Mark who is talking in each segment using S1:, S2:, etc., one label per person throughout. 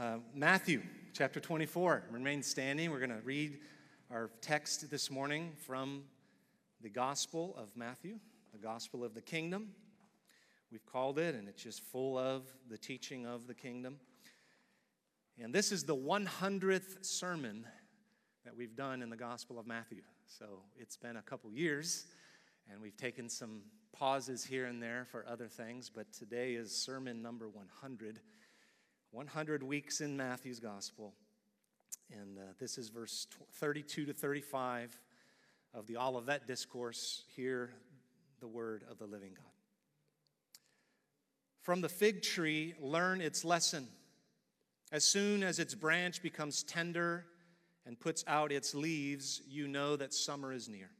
S1: Uh, Matthew chapter 24. Remain standing. We're going to read our text this morning from the Gospel of Matthew, the Gospel of the Kingdom. We've called it, and it's just full of the teaching of the kingdom. And this is the 100th sermon that we've done in the Gospel of Matthew. So it's been a couple years, and we've taken some pauses here and there for other things, but today is sermon number 100. 100 weeks in Matthew's Gospel. And uh, this is verse 32 to 35 of the Olivet Discourse. Hear the word of the living God. From the fig tree, learn its lesson. As soon as its branch becomes tender and puts out its leaves, you know that summer is near.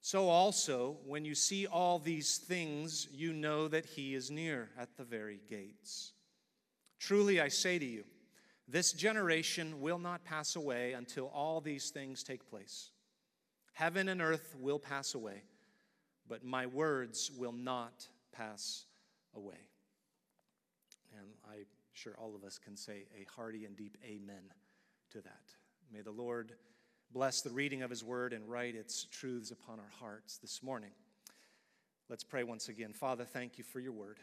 S1: So also, when you see all these things, you know that he is near at the very gates. Truly, I say to you, this generation will not pass away until all these things take place. Heaven and earth will pass away, but my words will not pass away. And I'm sure all of us can say a hearty and deep amen to that. May the Lord bless the reading of his word and write its truths upon our hearts this morning. Let's pray once again. Father, thank you for your word.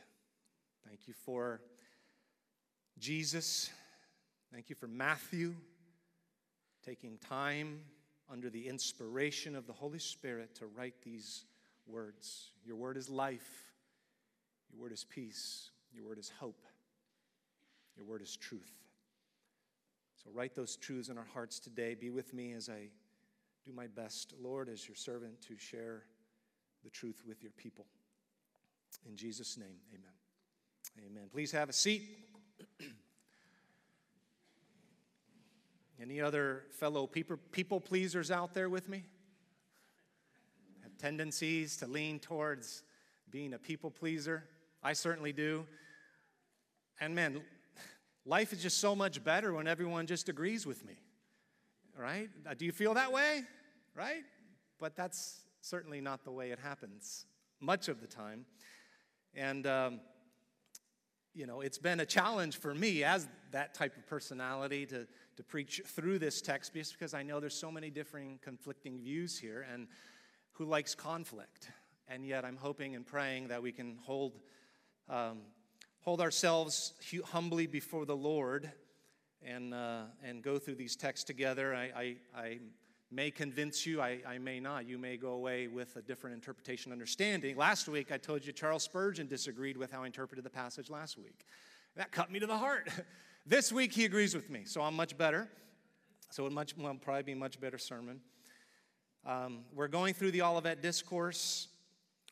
S1: Thank you for Jesus. Thank you for Matthew taking time under the inspiration of the Holy Spirit to write these words. Your word is life, your word is peace, your word is hope, your word is truth. So write those truths in our hearts today. Be with me as I do my best, Lord, as your servant, to share the truth with your people. In Jesus' name, amen. Amen. Please have a seat. Any other fellow people pleasers out there with me? Have tendencies to lean towards being a people pleaser? I certainly do. And man, life is just so much better when everyone just agrees with me, right? Uh, do you feel that way, right? But that's certainly not the way it happens much of the time. And um, you know, it's been a challenge for me as that type of personality to, to preach through this text just because I know there's so many differing conflicting views here and who likes conflict. And yet I'm hoping and praying that we can hold, um, hold ourselves humbly before the Lord and, uh, and go through these texts together. I, I, I may convince you, I, I, may not. You may go away with a different interpretation, understanding. Last week, I told you Charles Spurgeon disagreed with how I interpreted the passage last week. That cut me to the heart. this week, he agrees with me, so I'm much better. So it much, will probably be a much better sermon. Um, we're going through the Olivet Discourse.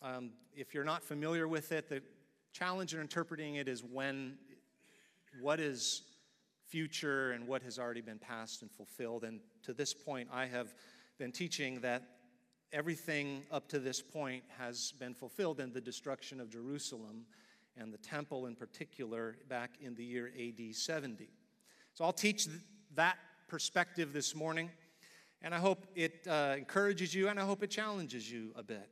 S1: Um, if you're not familiar with it, the challenge in interpreting it is when, what is future and what has already been passed and fulfilled. And to this point, I have been teaching that everything up to this point has been fulfilled in the destruction of Jerusalem and the temple in particular back in the year AD 70. So I'll teach that perspective this morning, and I hope it uh, encourages you and I hope it challenges you a bit.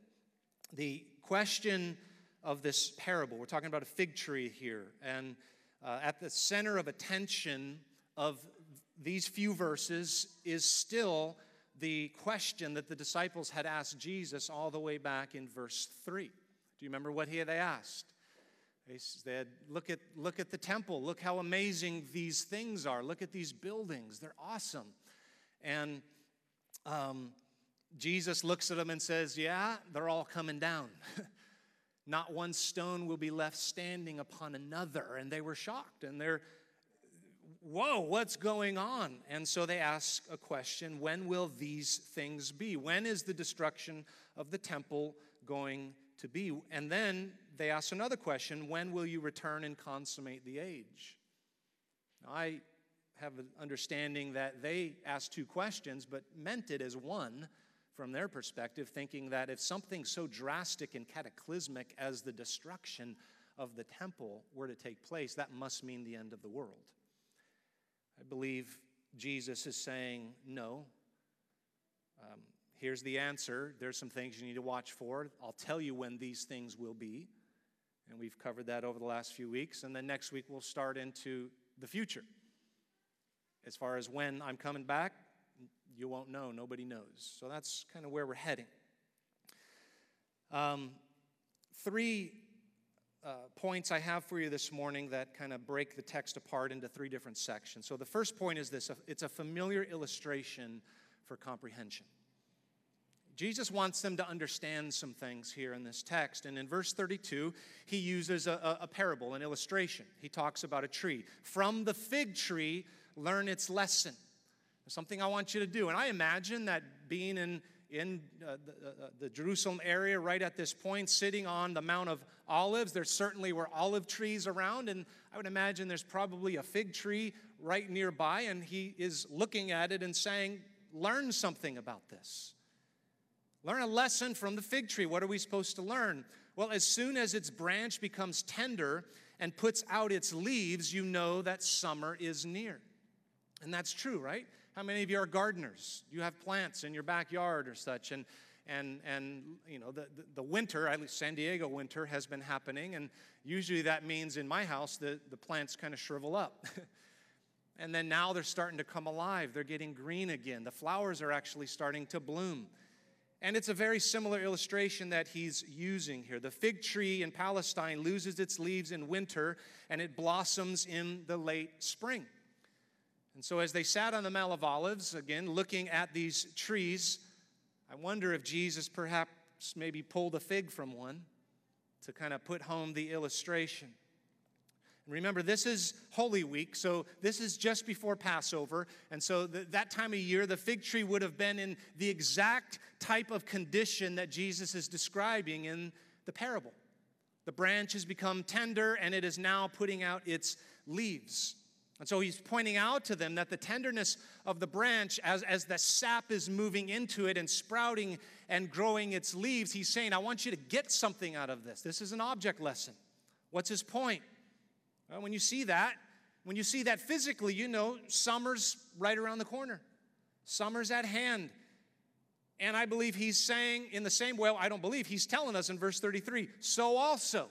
S1: The question of this parable, we're talking about a fig tree here, and uh, at the center of attention of these few verses is still the question that the disciples had asked Jesus all the way back in verse 3. Do you remember what he had asked? They said, look at, look at the temple. Look how amazing these things are. Look at these buildings. They're awesome. And um, Jesus looks at them and says, Yeah, they're all coming down. Not one stone will be left standing upon another. And they were shocked and they're, whoa, what's going on? And so they ask a question when will these things be? When is the destruction of the temple going to be? And then they ask another question when will you return and consummate the age? Now, I have an understanding that they asked two questions, but meant it as one from their perspective, thinking that if something so drastic and cataclysmic as the destruction of the temple were to take place, that must mean the end of the world. I believe Jesus is saying, no. Um, here's the answer. There's some things you need to watch for. I'll tell you when these things will be. And we've covered that over the last few weeks. And then next week we'll start into the future. As far as when I'm coming back, you won't know. Nobody knows. So that's kind of where we're heading. Um, three uh, points I have for you this morning that kind of break the text apart into three different sections. So the first point is this it's a familiar illustration for comprehension. Jesus wants them to understand some things here in this text. And in verse 32, he uses a, a, parable, an illustration. He talks about a tree. From the fig tree, learn its lesson. Something I want you to do. And I imagine that being in, in uh, the, uh, the Jerusalem area right at this point, sitting on the Mount of Olives, there certainly were olive trees around. And I would imagine there's probably a fig tree right nearby. And he is looking at it and saying, Learn something about this. Learn a lesson from the fig tree. What are we supposed to learn? Well, as soon as its branch becomes tender and puts out its leaves, you know that summer is near. And that's true, right? How many of you are gardeners? You have plants in your backyard or such, and and and you know the, the, the winter, at least San Diego winter, has been happening, and usually that means in my house the, the plants kind of shrivel up. and then now they're starting to come alive. They're getting green again. The flowers are actually starting to bloom. And it's a very similar illustration that he's using here. The fig tree in Palestine loses its leaves in winter and it blossoms in the late spring. And so, as they sat on the Mount of Olives, again, looking at these trees, I wonder if Jesus perhaps maybe pulled a fig from one to kind of put home the illustration. And remember, this is Holy Week, so this is just before Passover. And so th- that time of year, the fig tree would have been in the exact type of condition that Jesus is describing in the parable. The branch has become tender and it is now putting out its leaves. And so he's pointing out to them that the tenderness of the branch, as, as the sap is moving into it and sprouting and growing its leaves, he's saying, I want you to get something out of this. This is an object lesson. What's his point? Well, when you see that, when you see that physically, you know summer's right around the corner. Summer's at hand. And I believe he's saying in the same way, well, I don't believe, he's telling us in verse 33 so also.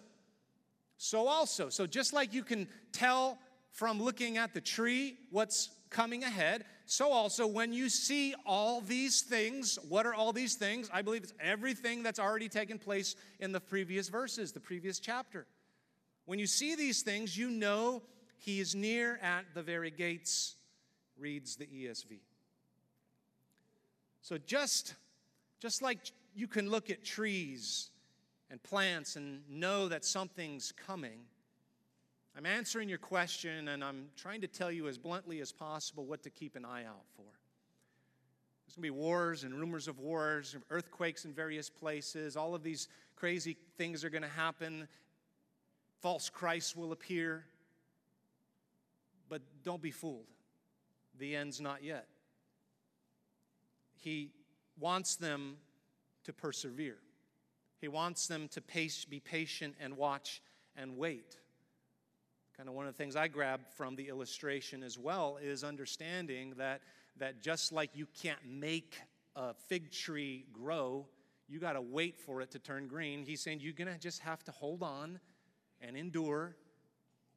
S1: So also. So just like you can tell from looking at the tree what's coming ahead, so also when you see all these things, what are all these things? I believe it's everything that's already taken place in the previous verses, the previous chapter. When you see these things, you know he is near at the very gates, reads the ESV. So just, just like you can look at trees and plants and know that something's coming, I'm answering your question and I'm trying to tell you as bluntly as possible what to keep an eye out for. There's going to be wars and rumors of wars, earthquakes in various places. All of these crazy things are going to happen false Christs will appear. But don't be fooled. The end's not yet. He wants them to persevere. He wants them to pace, be patient and watch and wait. Kind of one of the things I grabbed from the illustration as well is understanding that, that just like you can't make a fig tree grow, you got to wait for it to turn green. He's saying you're going to just have to hold on and endure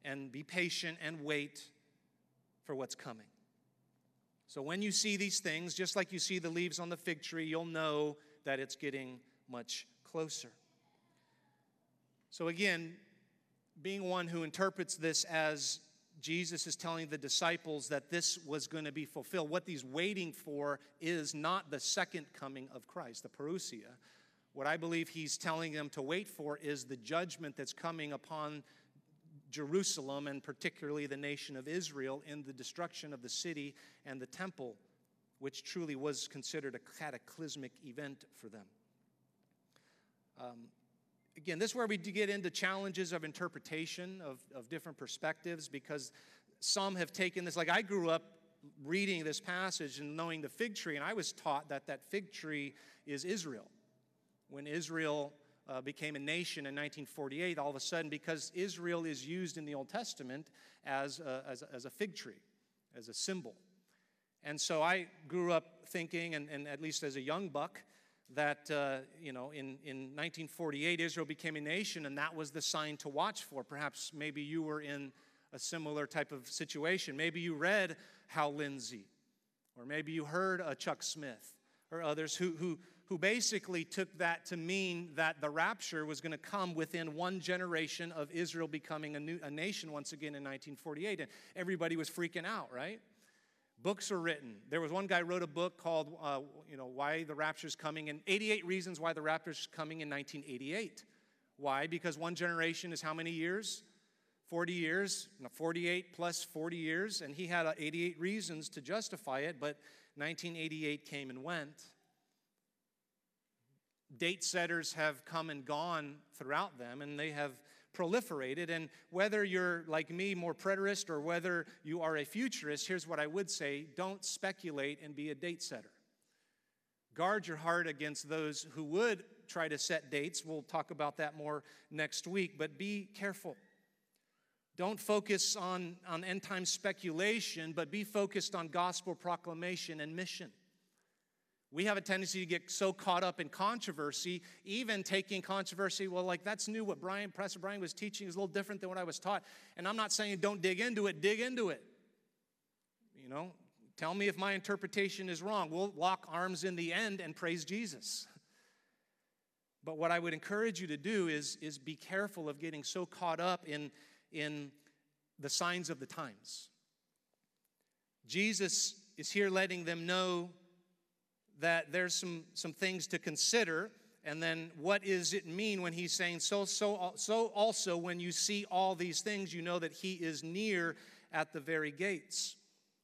S1: and be patient and wait for what's coming. So when you see these things, just like you see the leaves on the fig tree, you'll know that it's getting much closer. So again, being one who interprets this as Jesus is telling the disciples that this was going to be fulfilled. What he's waiting for is not the second coming of Christ, the parousia, what I believe he's telling them to wait for is the judgment that's coming upon Jerusalem and particularly the nation of Israel in the destruction of the city and the temple, which truly was considered a cataclysmic event for them. Um, again, this is where we get into challenges of interpretation of, of different perspectives because some have taken this, like I grew up reading this passage and knowing the fig tree, and I was taught that that fig tree is Israel when Israel uh, became a nation in 1948, all of a sudden, because Israel is used in the Old Testament as a, as a, as a fig tree, as a symbol. And so I grew up thinking, and, and at least as a young buck, that uh, you know in, in 1948 israel became a nation and that was the sign to watch for perhaps maybe you were in a similar type of situation. Maybe you read Hal Lindsey, or maybe you heard a Chuck Smith or others who, who, who basically took that to mean that the rapture was going to come within one generation of Israel becoming a, new, a nation once again in 1948. And everybody was freaking out, right? Books are written. There was one guy wrote a book called, uh, you know, Why the Rapture's Coming, and 88 Reasons Why the Rapture's Coming in 1988. Why? Because one generation is how many years? 40 years, 48 plus 40 years, and he had uh, 88 reasons to justify it, but 1988 came and went. Date setters have come and gone throughout them, and they have proliferated. And whether you're like me, more preterist, or whether you are a futurist, here's what I would say don't speculate and be a date setter. Guard your heart against those who would try to set dates. We'll talk about that more next week, but be careful. Don't focus on, on end time speculation, but be focused on gospel proclamation and mission. We have a tendency to get so caught up in controversy, even taking controversy, well, like that's new. What Brian, Pastor Brian was teaching is a little different than what I was taught. And I'm not saying don't dig into it, dig into it. You know, tell me if my interpretation is wrong. We'll lock arms in the end and praise Jesus. But what I would encourage you to do is, is be careful of getting so caught up in, in the signs of the times. Jesus is here letting them know that there's some, some things to consider. And then what does it mean when he's saying, so, so, so also when you see all these things, you know that he is near at the very gates?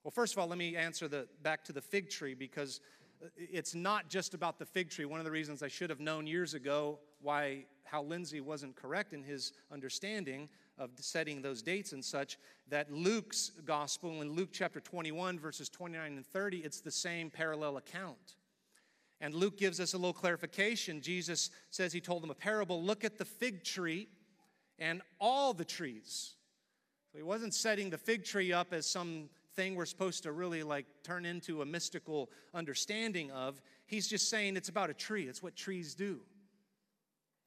S1: Well, first of all, let me answer the back to the fig tree because uh, it's not just about the fig tree. One of the reasons I should have known years ago why Hal Lindsey wasn't correct in his understanding of setting those dates and such, that Luke's gospel in Luke chapter 21, verses 29 and 30, it's the same parallel account. And Luke gives us a little clarification. Jesus says he told them a parable look at the fig tree and all the trees. So he wasn't setting the fig tree up as some thing we're supposed to really like turn into a mystical understanding of. He's just saying it's about a tree, it's what trees do.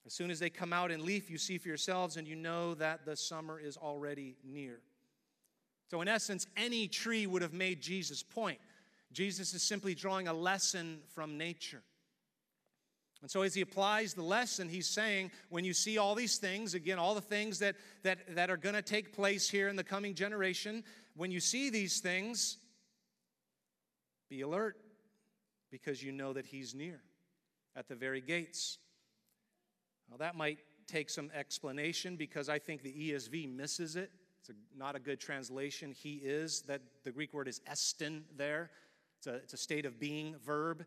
S1: As soon as they come out in leaf, you see for yourselves and you know that the summer is already near. So, in essence, any tree would have made Jesus' point. Jesus is simply drawing a lesson from nature. And so, as he applies the lesson, he's saying, when you see all these things, again, all the things that, that, that are going to take place here in the coming generation, when you see these things, be alert because you know that he's near at the very gates. Now, that might take some explanation because I think the ESV misses it. It's a, not a good translation. He is, that the Greek word is estin there. It's a, it's a state of being verb.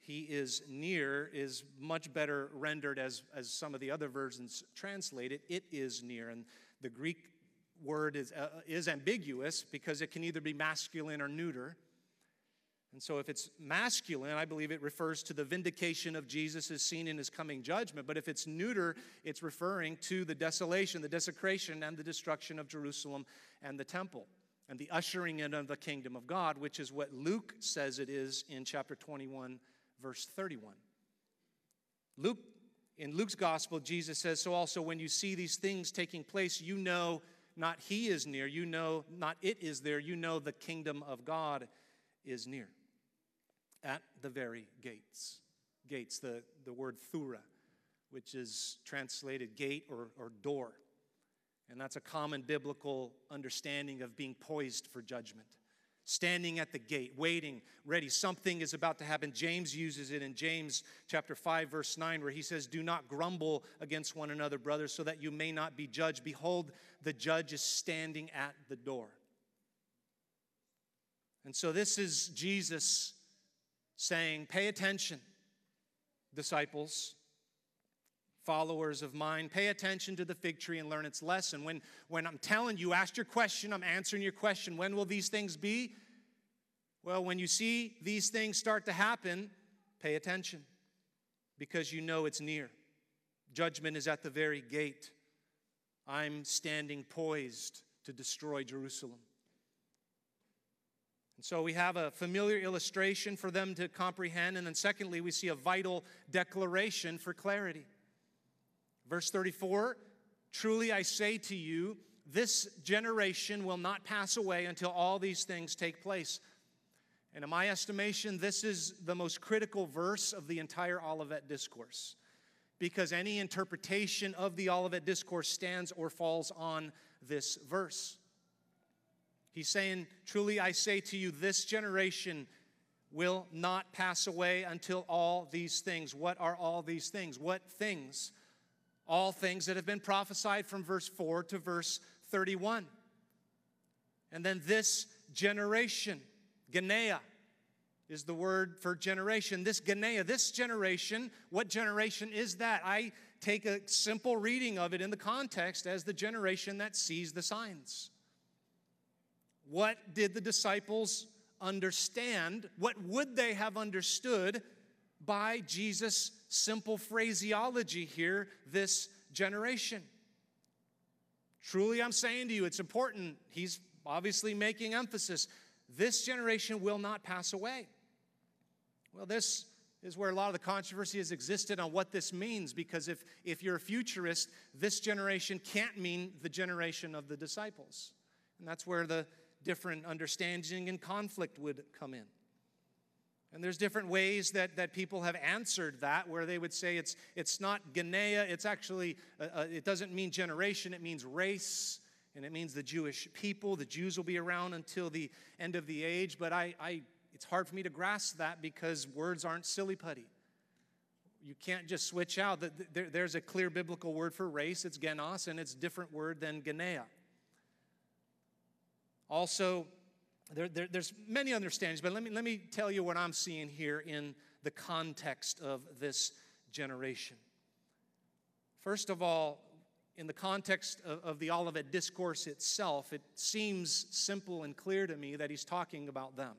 S1: He is near is much better rendered as, as some of the other versions translate it. It is near. And the Greek word is, uh, is ambiguous because it can either be masculine or neuter. And so, if it's masculine, I believe it refers to the vindication of Jesus as seen in his coming judgment. But if it's neuter, it's referring to the desolation, the desecration, and the destruction of Jerusalem and the temple and the ushering in of the kingdom of God, which is what Luke says it is in chapter 21, verse 31. Luke, in Luke's gospel, Jesus says, So also when you see these things taking place, you know not he is near, you know not it is there, you know the kingdom of God is near. At the very gates. Gates, the, the word thura, which is translated gate or, or door. And that's a common biblical understanding of being poised for judgment. Standing at the gate, waiting, ready. Something is about to happen. James uses it in James chapter 5, verse 9, where he says, Do not grumble against one another, brothers, so that you may not be judged. Behold, the judge is standing at the door. And so this is Jesus saying, Pay attention, disciples followers of mine, pay attention to the fig tree and learn its lesson. When, when I'm telling you, ask your question, I'm answering your question. When will these things be? Well, when you see these things start to happen, pay attention because you know it's near. Judgment is at the very gate. I'm standing poised to destroy Jerusalem. And so we have a familiar illustration for them to comprehend. And then, secondly, we see a vital declaration for clarity. Verse 34 Truly I say to you, this generation will not pass away until all these things take place. And in my estimation, this is the most critical verse of the entire Olivet Discourse because any interpretation of the Olivet Discourse stands or falls on this verse. He's saying, Truly I say to you, this generation will not pass away until all these things. What are all these things? What things? All things that have been prophesied from verse 4 to verse 31. And then this generation, Genea, is the word for generation. This Genea, this generation, what generation is that? I take a simple reading of it in the context as the generation that sees the signs. What did the disciples understand? What would they have understood by Jesus' simple phraseology here, this generation? Truly, I'm saying to you, it's important. He's obviously making emphasis. This generation will not pass away. Well, this is where a lot of the controversy has existed on what this means because if, if you're a futurist, this generation can't mean the generation of the disciples. And that's where the different understanding and conflict would come in. And there's different ways that, that people have answered that, where they would say it's, it's not Genea, it's actually, uh, uh, it doesn't mean generation, it means race, and it means the Jewish people. The Jews will be around until the end of the age, but I, I it's hard for me to grasp that because words aren't silly putty. You can't just switch out. There's a clear biblical word for race, it's genos, and it's different word than Genea. Also, there, there, there's many understandings, but let me, let me tell you what I'm seeing here in the context of this generation. First of all, in the context of, of the Olivet Discourse itself, it seems simple and clear to me that he's talking about them.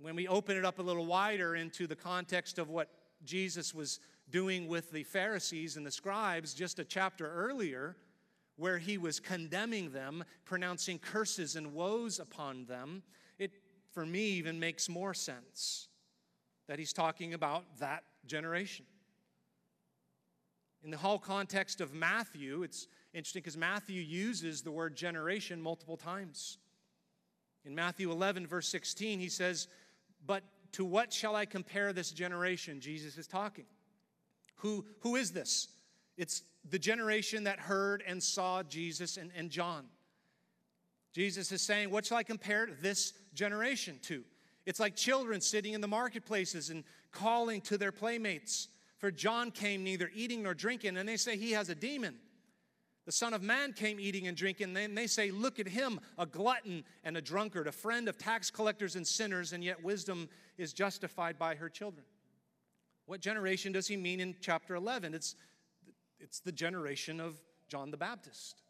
S1: When we open it up a little wider into the context of what Jesus was doing with the Pharisees and the scribes just a chapter earlier, where he was condemning them, pronouncing curses and woes upon them, it, for me, even makes more sense that he's talking about that generation. In the whole context of Matthew, it's interesting because Matthew uses the word generation multiple times. In Matthew 11, verse 16, he says, But to what shall I compare this generation? Jesus is talking. Who, who is this? It's the generation that heard and saw Jesus and, and John. Jesus is saying, What shall I compare this generation to? It's like children sitting in the marketplaces and calling to their playmates. For John came neither eating nor drinking, and they say he has a demon. The Son of Man came eating and drinking, and they say, Look at him, a glutton and a drunkard, a friend of tax collectors and sinners, and yet wisdom is justified by her children. What generation does he mean in chapter 11? It's it's the generation of John the Baptist.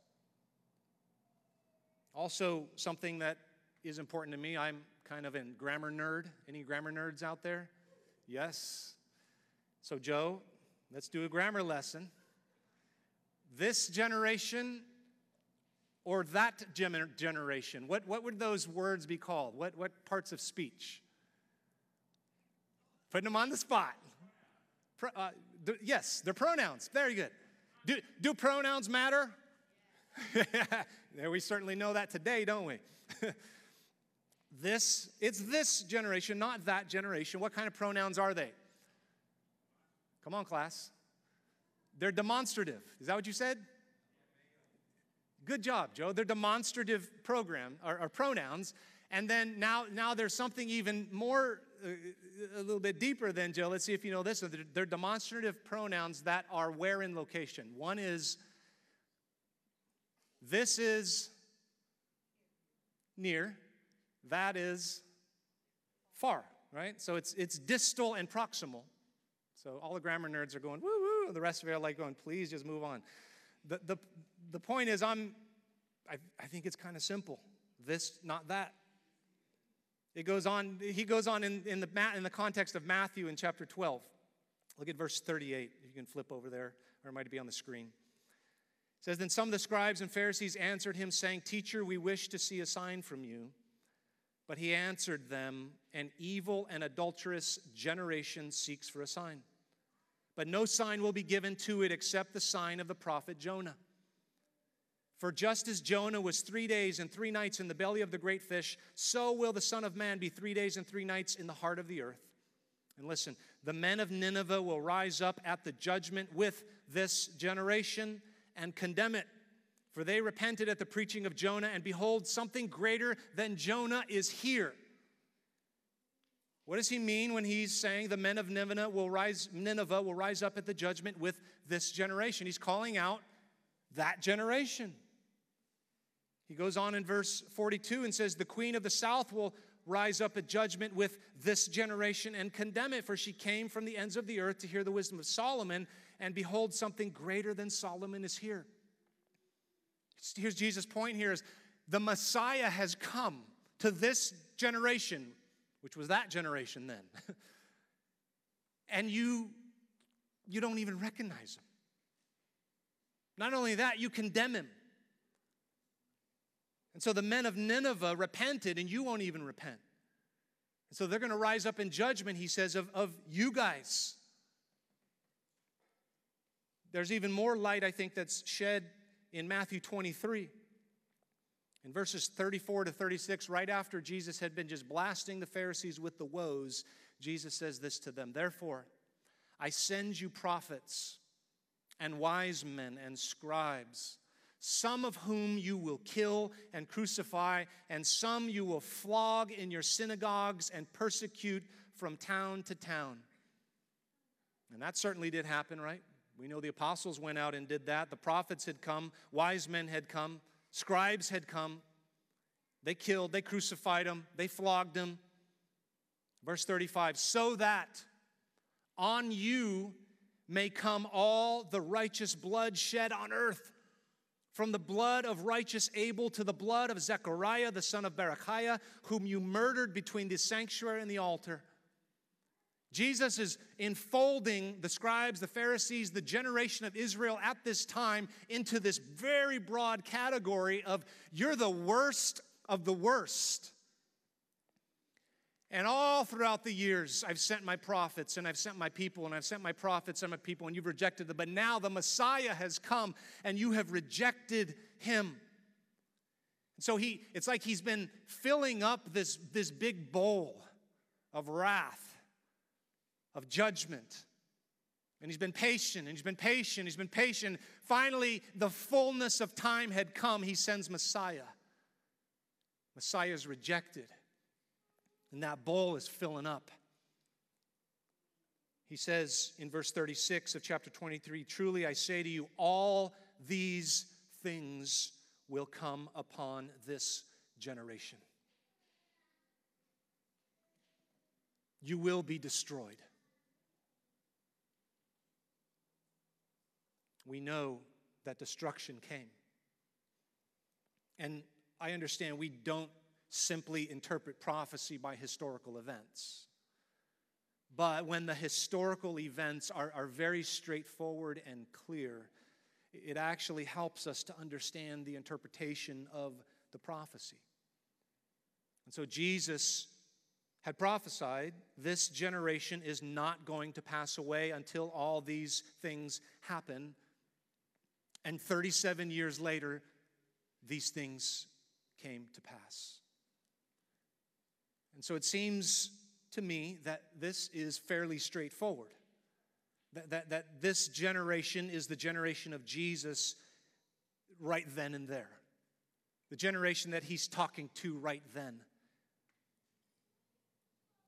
S1: Also, something that is important to me, I'm kind of a grammar nerd. Any grammar nerds out there? Yes. So, Joe, let's do a grammar lesson. This generation or that generation, what, what would those words be called? What, what parts of speech? Putting them on the spot. Pro, uh, yes, they're pronouns. Very good. Do, do pronouns matter? we certainly know that today, don't we? this, it's this generation, not that generation. What kind of pronouns are they? Come on, class. They're demonstrative. Is that what you said? Good job, Joe. They're demonstrative program or, or pronouns. And then now, now there's something even more Uh, a little bit deeper than Jill. Let's see if you know this. They're demonstrative pronouns that are where in location. One is this is near, that is far, right? So it's, it's distal and proximal. So all the grammar nerds are going, woo woo. The rest of you are like going, please just move on. The, the, the point is, I'm, I, I think it's kind of simple. This, not that. It goes on, he goes on in, in, the, in the context of Matthew in chapter 12. Look at verse 38. if You can flip over there, or it might be on the screen. It says, Then some of the scribes and Pharisees answered him, saying, Teacher, we wish to see a sign from you. But he answered them, An evil and adulterous generation seeks for a sign. But no sign will be given to it except the sign of the prophet Jonah. For just as Jonah was three days and three nights in the belly of the great fish, so will the Son of Man be three days and three nights in the heart of the earth. And listen, the men of Nineveh will rise up at the judgment with this generation and condemn it. For they repented at the preaching of Jonah, and behold, something greater than Jonah is here. What does he mean when he's saying the men of Nineveh will rise, Nineveh will rise up at the judgment with this generation? He's calling out that generation. He goes on in verse 42 and says, The queen of the south will rise up at judgment with this generation and condemn it, for she came from the ends of the earth to hear the wisdom of Solomon, and behold, something greater than Solomon is here. Here's Jesus' point here is the Messiah has come to this generation, which was that generation then. and you you don't even recognize him. Not only that, you condemn him. And so the men of Nineveh repented, and you won't even repent. And so they're going to rise up in judgment, he says, of, of you guys. There's even more light, I think, that's shed in Matthew 23. In verses 34 to 36, right after Jesus had been just blasting the Pharisees with the woes, Jesus says this to them Therefore, I send you prophets and wise men and scribes some of whom you will kill and crucify, and some you will flog in your synagogues and persecute from town to town. And that certainly did happen, right? We know the apostles went out and did that. The prophets had come, wise men had come, scribes had come. They killed, they crucified them, they flogged them. Verse 35 so that on you may come all the righteous blood shed on earth from the blood of righteous Abel to the blood of Zechariah, the son of Berechiah, whom you murdered between the sanctuary and the altar. Jesus is enfolding the scribes, the Pharisees, the generation of Israel at this time into this very broad category of you're the worst of the worst. And all throughout the years, I've sent my prophets and I've sent my people and I've sent my prophets and my people, and you've rejected them. But now the Messiah has come and you have rejected him. So he, it's like he's been filling up this, this big bowl of wrath, of judgment. And he's been patient, and he's been patient, he's been patient. Finally, the fullness of time had come. He sends Messiah. Messiah is rejected and that bowl is filling up. He says in verse 36 of chapter 23 Truly I say to you, all these things will come upon this generation. You will be destroyed. We know that destruction came. And I understand we don't simply interpret prophecy by historical events. But when the historical events are, are very straightforward and clear, it actually helps us to understand the interpretation of the prophecy. And so Jesus had prophesied this generation is not going to pass away until all these things happen. And 37 years later, these things came to pass. And so it seems to me that this is fairly straightforward. That, that, that this generation is the generation of Jesus right then and there. The generation that he's talking to right then.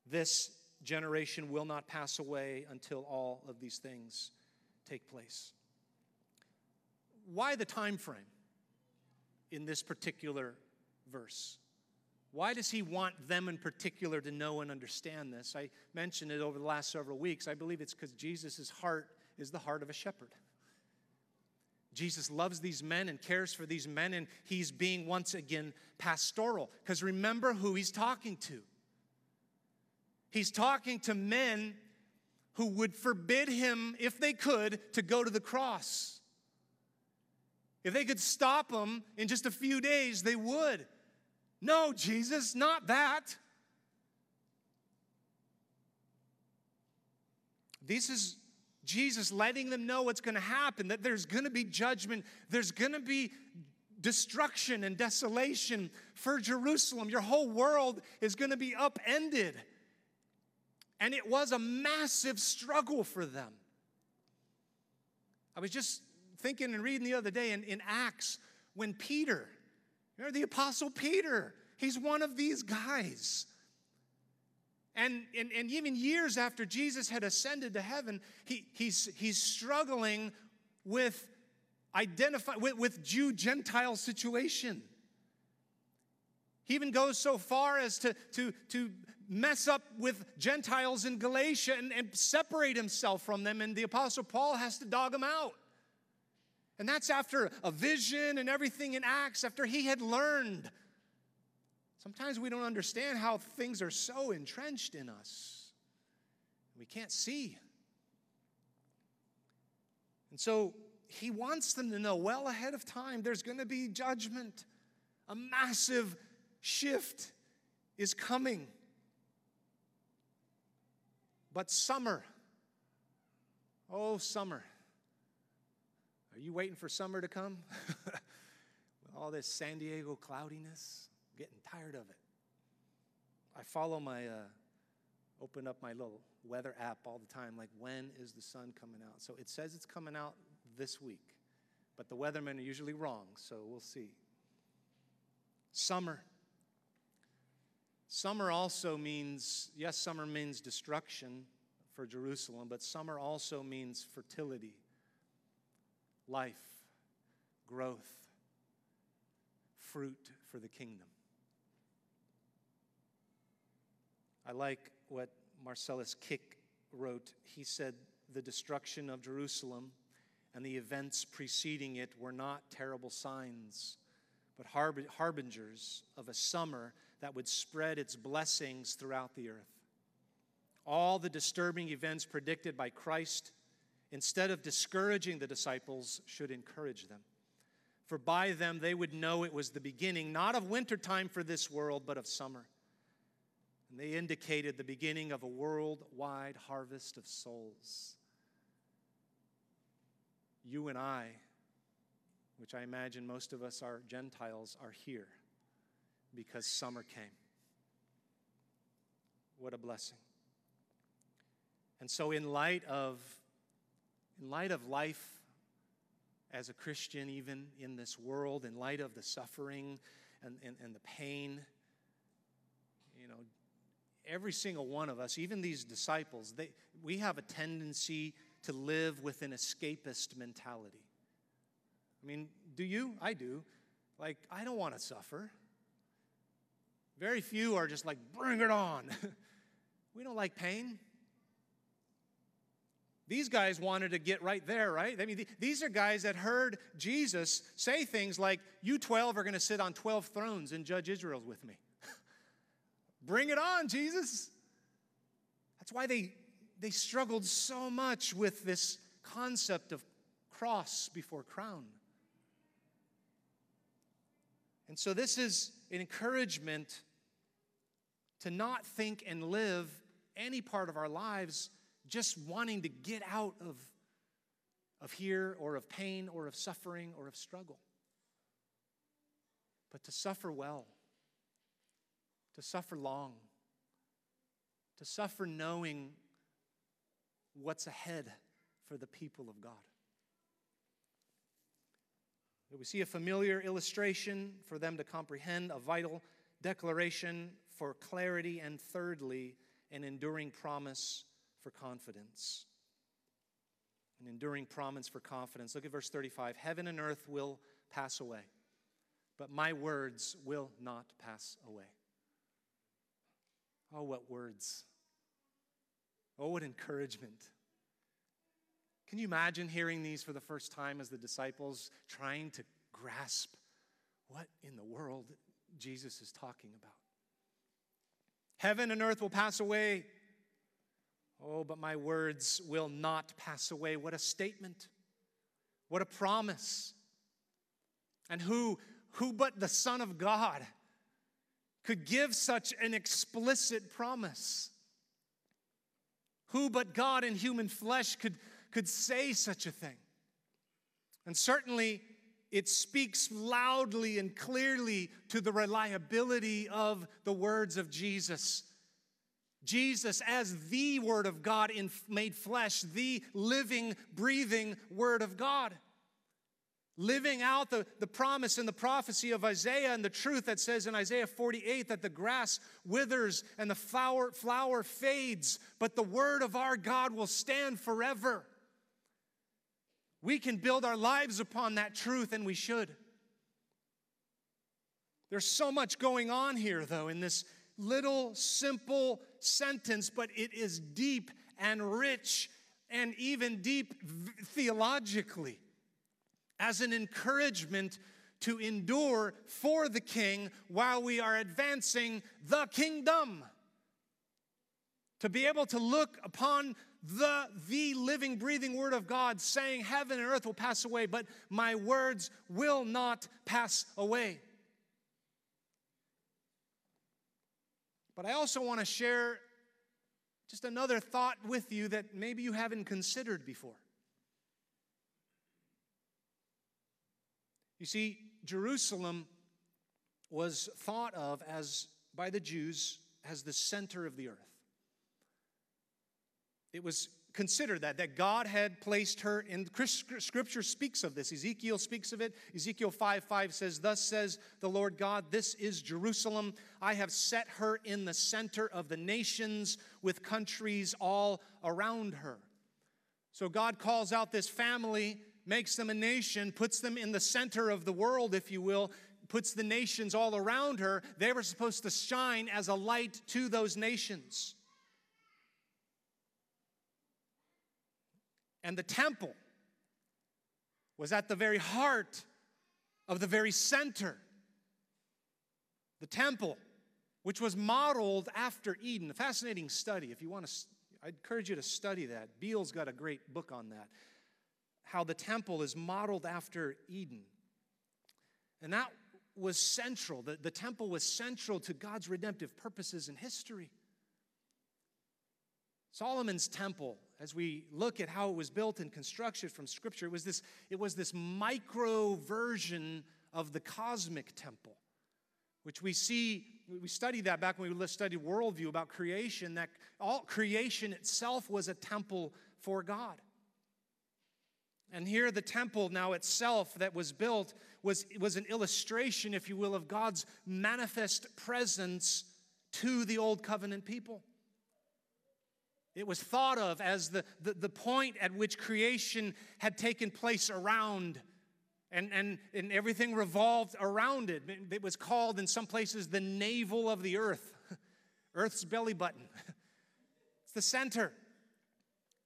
S1: This generation will not pass away until all of these things take place. Why the time frame in this particular verse? Why does he want them in particular to know and understand this? I mentioned it over the last several weeks. I believe it's because Jesus' heart is the heart of a shepherd. Jesus loves these men and cares for these men, and he's being once again pastoral. Because remember who he's talking to. He's talking to men who would forbid him, if they could, to go to the cross. If they could stop him in just a few days, they would. No, Jesus, not that. This is Jesus letting them know what's going to happen, that there's going to be judgment, there's going to be destruction and desolation for Jerusalem. Your whole world is going to be upended. And it was a massive struggle for them. I was just thinking and reading the other day in, in Acts when Peter, remember the Apostle Peter, he's one of these guys. And, and, and even years after Jesus had ascended to heaven, he, he's, he's struggling with identify with, with Jew Gentile situation. He even goes so far as to, to, to mess up with Gentiles in Galatia and, and separate himself from them, and the Apostle Paul has to dog him out. And that's after a vision and everything in Acts, after he had learned. Sometimes we don't understand how things are so entrenched in us. We can't see. And so he wants them to know well ahead of time there's going to be judgment. A massive shift is coming. But summer, oh, summer. Are you waiting for summer to come? With all this San Diego cloudiness, I'm getting tired of it. I follow my, uh, open up my little weather app all the time, like when is the sun coming out? So it says it's coming out this week, but the weathermen are usually wrong, so we'll see. Summer. Summer also means, yes, summer means destruction for Jerusalem, but summer also means fertility, life, growth, fruit for the kingdom. I like what Marcellus Kik wrote. He said, The destruction of Jerusalem and the events preceding it were not terrible signs, but harbingers of a summer that would spread its blessings throughout the earth. All the disturbing events predicted by Christ, instead of discouraging the disciples, should encourage them. For by them they would know it was the beginning, not of winter time for this world, but of summer. And they indicated the beginning of a worldwide harvest of souls. You and I, which I imagine most of us are Gentiles, are here because summer came. What a blessing. And so in light of in light of life as a Christian, even in this world, in light of the suffering and, and, and the pain, you know, every single one of us, even these disciples, they, we have a tendency to live with an escapist mentality. I mean, do you? I do. Like, I don't want to suffer. Very few are just like, bring it on. we don't like pain. These guys wanted to get right there, right? I mean, these are guys that heard Jesus say things like, You 12 are going to sit on 12 thrones and judge Israel with me. Bring it on, Jesus. That's why they, they struggled so much with this concept of cross before crown. And so, this is an encouragement to not think and live any part of our lives just wanting to get out of, of here or of pain or of suffering or of struggle, but to suffer well, to suffer long, to suffer knowing what's ahead for the people of God. We see a familiar illustration for them to comprehend, a vital declaration for clarity, and thirdly, an enduring promise for confidence. An enduring promise for confidence. Look at verse 35 Heaven and earth will pass away, but my words will not pass away. Oh, what words! Oh, what encouragement. Can you imagine hearing these for the first time as the disciples trying to grasp what in the world Jesus is talking about? Heaven and earth will pass away, Oh, but my words will not pass away. What a statement. What a promise. And who, who but the Son of God could give such an explicit promise? Who but God in human flesh could, could say such a thing? And certainly, it speaks loudly and clearly to the reliability of the words of Jesus. Jesus, as the Word of God in, made flesh, the living, breathing Word of God. Living out the, the promise and the prophecy of Isaiah and the truth that says in Isaiah 48 that the grass withers and the flower, flower fades, but the Word of our God will stand forever. We can build our lives upon that truth, and we should. There's so much going on here, though, in this little simple sentence, but it is deep and rich and even deep theologically as an encouragement to endure for the king while we are advancing the kingdom. To be able to look upon the, the living, breathing word of God saying, Heaven and earth will pass away, but my words will not pass away. But I also want to share just another thought with you that maybe you haven't considered before. You see, Jerusalem was thought of as by the Jews as the center of the earth. It was considered that, that God had placed her in scripture speaks of this. Ezekiel speaks of it. Ezekiel 5 5 says, Thus says the Lord God, this is Jerusalem. I have set her in the center of the nations with countries all around her. So God calls out this family, makes them a nation, puts them in the center of the world, if you will, puts the nations all around her. They were supposed to shine as a light to those nations. And the temple was at the very heart of the very center. The temple, which was modeled after Eden. A fascinating study. If you want to, I encourage you to study that. Beale's got a great book on that. How the temple is modeled after Eden. And that was central. The, the temple was central to God's redemptive purposes in history. Solomon's temple, as we look at how it was built and constructed from Scripture, it was this, it was this micro version of the cosmic temple, which we see, we studied that back when we studied worldview about creation, that all creation itself was a temple for God. And here, the temple now itself that was built was, was an illustration, if you will, of God's manifest presence to the old covenant people. It was thought of as the, the, the, point at which creation had taken place around, and, and, and everything revolved around it. It was called in some places the navel of the earth, Earth's belly button. It's the center.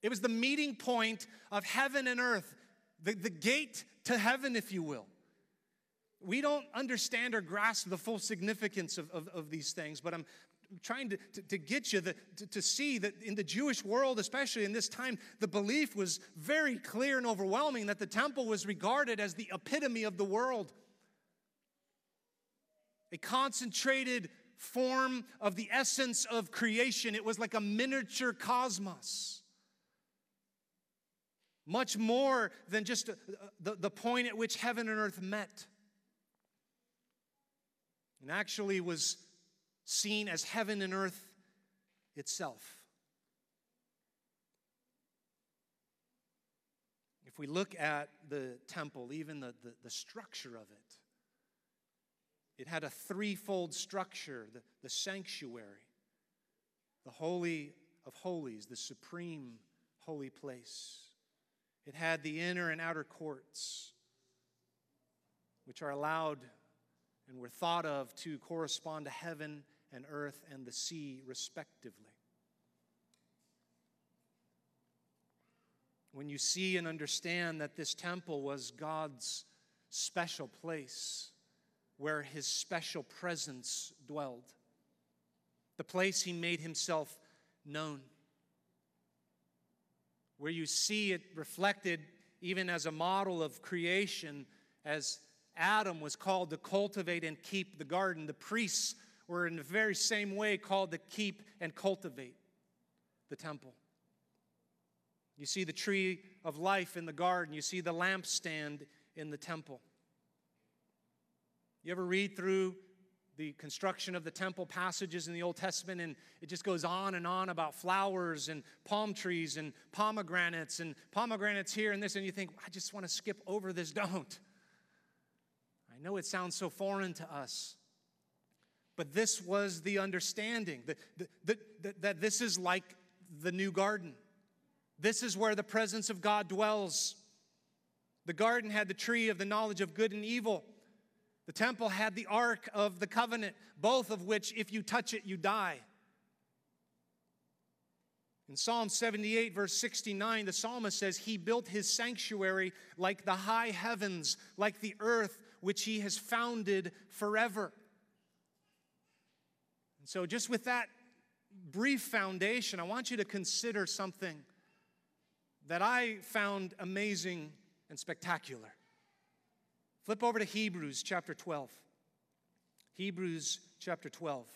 S1: It was the meeting point of heaven and earth, the, the gate to heaven, if you will. We don't understand or grasp the full significance of, of, of, these things, but I'm trying to, to, to get you the, to, to see that in the Jewish world, especially in this time, the belief was very clear and overwhelming that the temple was regarded as the epitome of the world. A concentrated form of the essence of creation. It was like a miniature cosmos. Much more than just uh, the, the point at which heaven and earth met. And actually was seen as heaven and earth itself. If we look at the temple, even the, the, the structure of it, it had a threefold structure the, the sanctuary, the Holy of Holies, the supreme holy place. It had the inner and outer courts, which are allowed and were thought of to correspond to heaven and earth and the sea, respectively. When you see and understand that this temple was God's special place where his special presence dwelled, the place he made himself known, where you see it reflected even as a model of creation, as Adam was called to cultivate and keep the garden, the priests were in the very same way called to keep and cultivate the temple. You see the tree of life in the garden, you see the lampstand in the temple. You ever read through the construction of the temple passages in the Old Testament, and it just goes on and on about flowers and palm trees and pomegranates and pomegranates here and this, and you think, I just want to skip over this. Don't. I know it sounds so foreign to us, but this was the understanding that, that, that, that this is like the new garden. This is where the presence of God dwells. The garden had the tree of the knowledge of good and evil. The temple had the Ark of the Covenant, both of which, if you touch it, you die. In Psalm 78, verse 69, the psalmist says, He built his sanctuary like the high heavens, like the earth which he has founded forever. So, just with that brief foundation, I want you to consider something that I found amazing and spectacular. Flip over to Hebrews chapter 12. Hebrews chapter 12.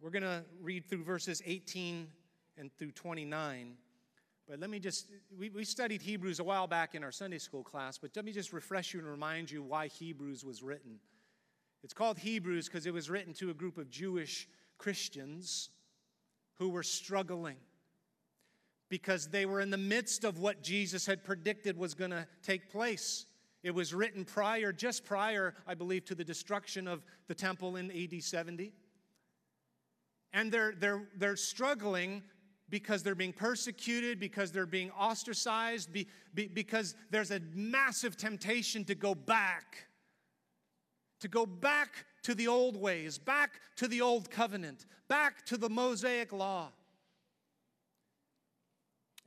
S1: We're going to read through verses 18 and through 29. But let me just, we, we studied Hebrews a while back in our Sunday school class, but let me just refresh you and remind you why Hebrews was written. It's called Hebrews because it was written to a group of Jewish Christians who were struggling because they were in the midst of what Jesus had predicted was going to take place. It was written prior, just prior, I believe, to the destruction of the temple in AD 70. And they're, they're, they're struggling because they're being persecuted, because they're being ostracized, be, be, because there's a massive temptation to go back, to go back to the old ways, back to the old covenant, back to the Mosaic law.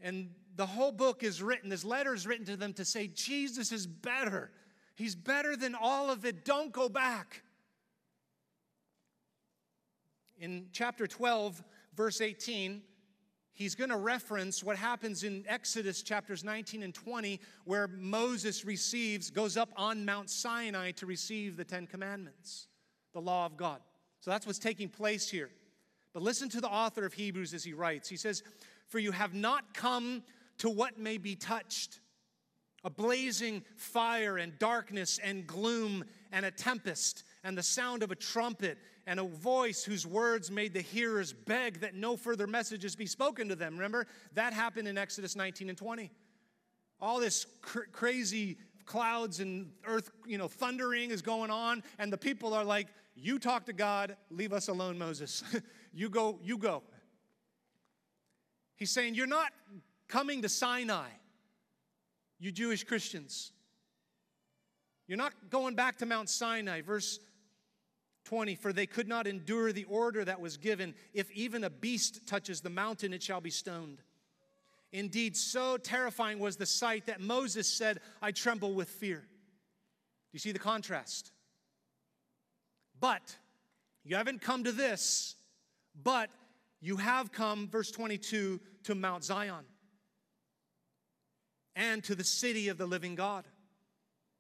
S1: And the whole book is written, this letter is written to them to say, Jesus is better. He's better than all of it. Don't go back. In chapter 12, verse 18, he's going to reference what happens in Exodus chapters 19 and 20, where Moses receives, goes up on Mount Sinai to receive the Ten Commandments, the law of God. So that's what's taking place here. But listen to the author of Hebrews as he writes. He says, For you have not come to what may be touched a blazing fire and darkness and gloom and a tempest and the sound of a trumpet and a voice whose words made the hearers beg that no further messages be spoken to them. Remember, that happened in Exodus 19 and 20. All this cr- crazy clouds and earth, you know, thundering is going on, and the people are like, You talk to God, leave us alone, Moses. You go, you go. He's saying, You're not coming to Sinai, you Jewish Christians. You're not going back to Mount Sinai. Verse 20 For they could not endure the order that was given. If even a beast touches the mountain, it shall be stoned. Indeed, so terrifying was the sight that Moses said, I tremble with fear. Do you see the contrast? But you haven't come to this but you have come, verse 22, to Mount Zion and to the city of the living God,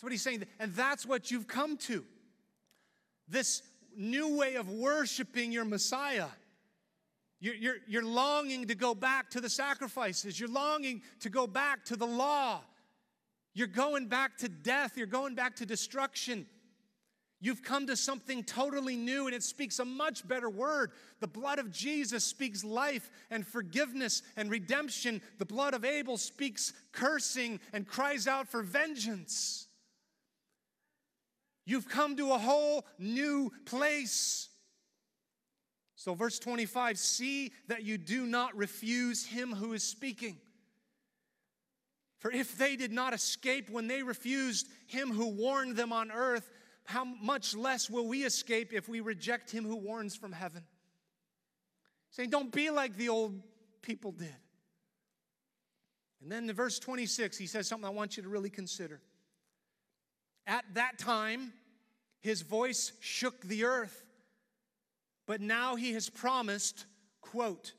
S1: That's what he's saying. And that's what you've come to. This new way of worshiping your Messiah. You're, you're, you're longing to go back to the sacrifices, you're longing to go back to the law. You're going back to death, you're going back to destruction. You've come to something totally new, and it speaks a much better word. The blood of Jesus speaks life and forgiveness and redemption. The blood of Abel speaks cursing and cries out for vengeance. You've come to a whole new place. So, verse 25 see that you do not refuse him who is speaking. For if they did not escape when they refused him who warned them on earth, how much less will we escape if we reject him who warns from heaven? Saying, don't be like the old people did. And then in verse 26, he says something I want you to really consider. At that time, his voice shook the earth. But now he has promised, quote,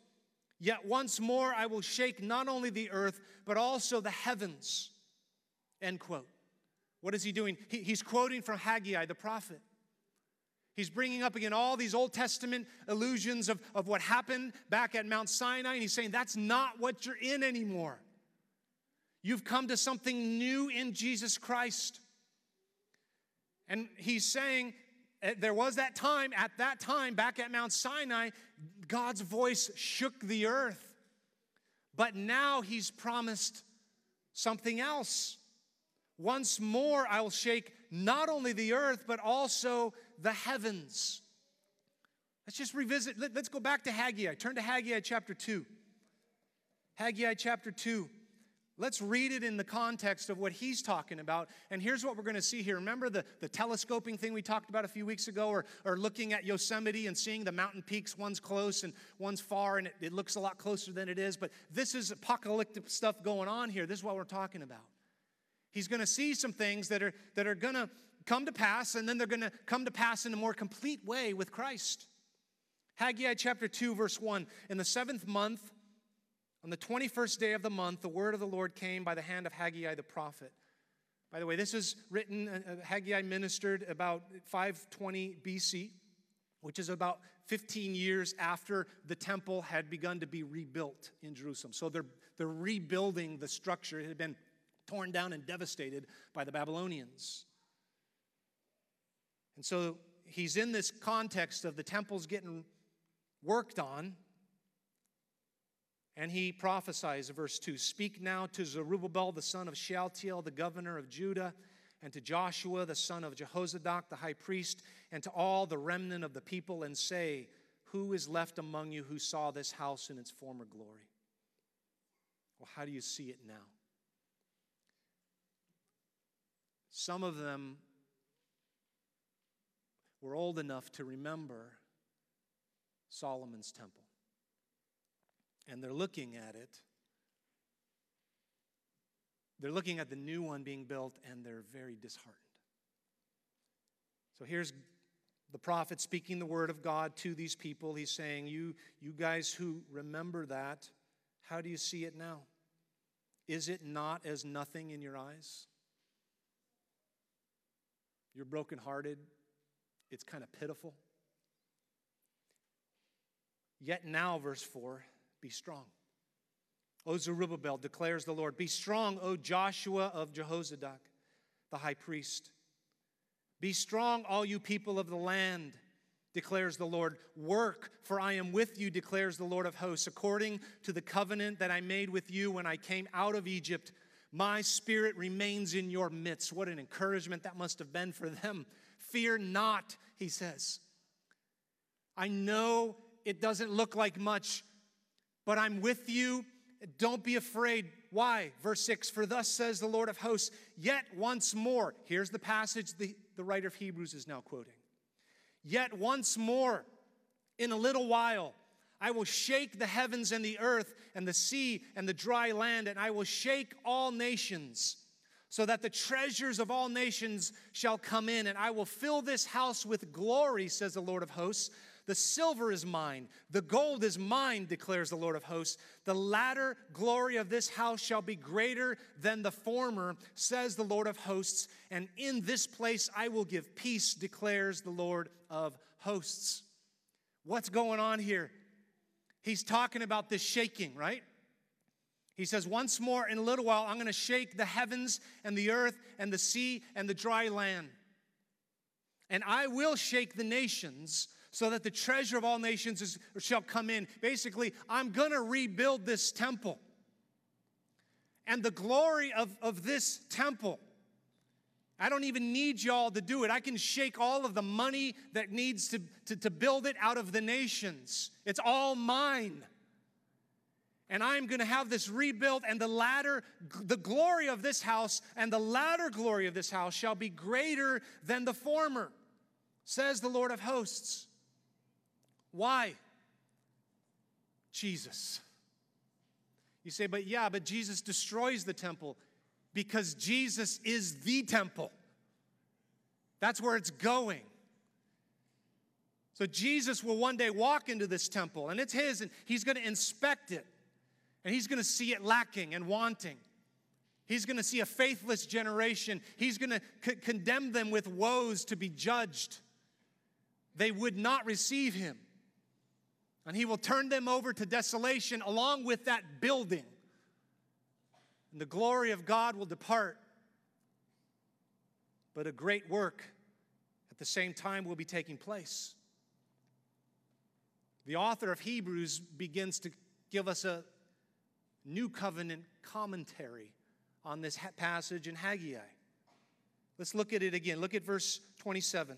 S1: Yet once more I will shake not only the earth, but also the heavens. End quote. What is he doing? He, he's quoting from Haggai, the prophet. He's bringing up again all these Old Testament illusions of, of what happened back at Mount Sinai, and he's saying that's not what you're in anymore. You've come to something new in Jesus Christ. And he's saying eh, there was that time, at that time, back at Mount Sinai, God's voice shook the earth. But now he's promised something else. Once more, I will shake not only the earth, but also the heavens. Let's just revisit. Let, us go back to Haggai. Turn to Haggai chapter 2. Haggai chapter 2. Let's read it in the context of what he's talking about. And here's what we're going to see here. Remember the, the telescoping thing we talked about a few weeks ago, or, or looking at Yosemite and seeing the mountain peaks, one's close and one's far, and it, it looks a lot closer than it is. But this is apocalyptic stuff going on here. This is what we're talking about. He's going to see some things that are, that are going to come to pass, and then they're going to come to pass in a more complete way with Christ. Haggai chapter 2, verse 1 In the seventh month, on the 21st day of the month, the word of the Lord came by the hand of Haggai the prophet. By the way, this is written, uh, uh Haggai ministered about 520 BC, which is about 15 years after the temple had begun to be rebuilt in Jerusalem. So they're, they're rebuilding the structure. It had been torn down and devastated by the Babylonians. And so he's in this context of the temple's getting worked on and he prophesies, verse 2 Speak now to Zerubbabel, the son of Shealtiel, the governor of Judah, and to Joshua, the son of Jehozadak, the high priest, and to all the remnant of the people, and say, Who is left among you who saw this house in its former glory? Well, how do you see it now? Some of them were old enough to remember Solomon's temple and they're looking at it. They're looking at the new one being built and they're very disheartened. So here's the prophet speaking the word of God to these people. He's saying, You, you guys who remember that, how do you see it now? Is it not as nothing in your eyes? You're brokenhearted. It's kind of pitiful. Yet now, verse 4, be strong. O Zerubbabel, declares the Lord, be strong, O Joshua of Jehozadak, the high priest. Be strong, all you people of the land, declares the Lord. Work, for I am with you, declares the Lord of hosts, according to the covenant that I made with you when I came out of Egypt. My spirit remains in your midst. What an encouragement that must have been for them. Fear not, he says. I know it doesn't look like much, but I'm with you. Don't be afraid. Why? Verse 6 For thus says the Lord of hosts, yet once more. Here's the passage the, the writer of Hebrews is now quoting. Yet once more, in a little while, I will shake the heavens and the earth and the sea and the dry land, and I will shake all nations, so that the treasures of all nations shall come in, and I will fill this house with glory, says the Lord of hosts. The silver is mine, the gold is mine, declares the Lord of hosts. The latter glory of this house shall be greater than the former, says the Lord of hosts. And in this place I will give peace, declares the Lord of hosts. What's going on here? He's talking about this shaking, right? He says, Once more in a little while, I'm going to shake the heavens and the earth and the sea and the dry land. And I will shake the nations so that the treasure of all nations is, shall come in. Basically, I'm going to rebuild this temple. And the glory of, of this temple, I don't even need y'all to do it. I can shake all of the money that needs to, to, to build it out of the nations. It's all mine and I'm going to have this rebuilt, and the latter, the glory of this house and the latter glory of this house shall be greater than the former, says the Lord of hosts. Why? Jesus. You say, but yeah, but Jesus destroys the temple because Jesus is the temple. That's where it's going. So Jesus will one day walk into this temple, and it's his, and he's going to inspect it, and he's going to see it lacking and wanting. He's going to see a faithless generation. He's going to c- condemn them with woes to be judged. They would not receive him. And he will turn them over to desolation along with that building. And the glory of God will depart. But a great work at the same time will be taking place. The author of Hebrews begins to give us a new covenant commentary on this passage in Haggai. Let's look at it again. Look at verse 27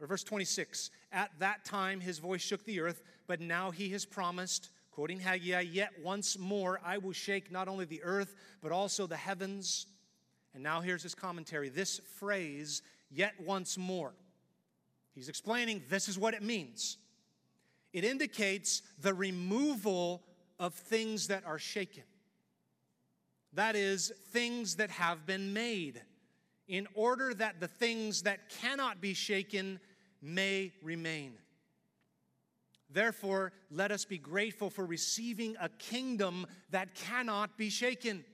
S1: or verse 26. At that time his voice shook the earth, but now he has promised, quoting Haggai, yet once more I will shake not only the earth, but also the heavens. And now here's his commentary. This phrase, yet once more, he's explaining this is what it means. It indicates the removal of things that are shaken. That is, things that have been made, in order that the things that cannot be shaken may remain. Therefore, let us be grateful for receiving a kingdom that cannot be shaken.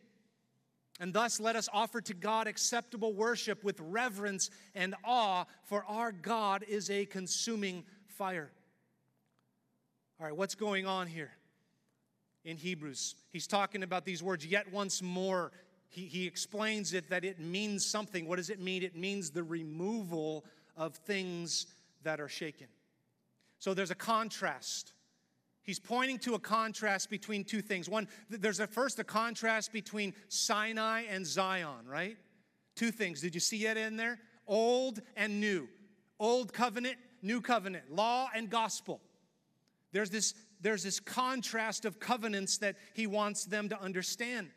S1: And thus, let us offer to God acceptable worship with reverence and awe, for our God is a consuming fire. All right, what's going on here in Hebrews? He's talking about these words yet once more. He, he explains it that it means something. What does it mean? It means the removal of things that are shaken. So there's a contrast. He's pointing to a contrast between two things. One, there's a first a contrast between Sinai and Zion, right? Two things. Did you see it in there? Old and new. Old covenant, new covenant, law and gospel. There's this, there's this contrast of covenants that he wants them to understand.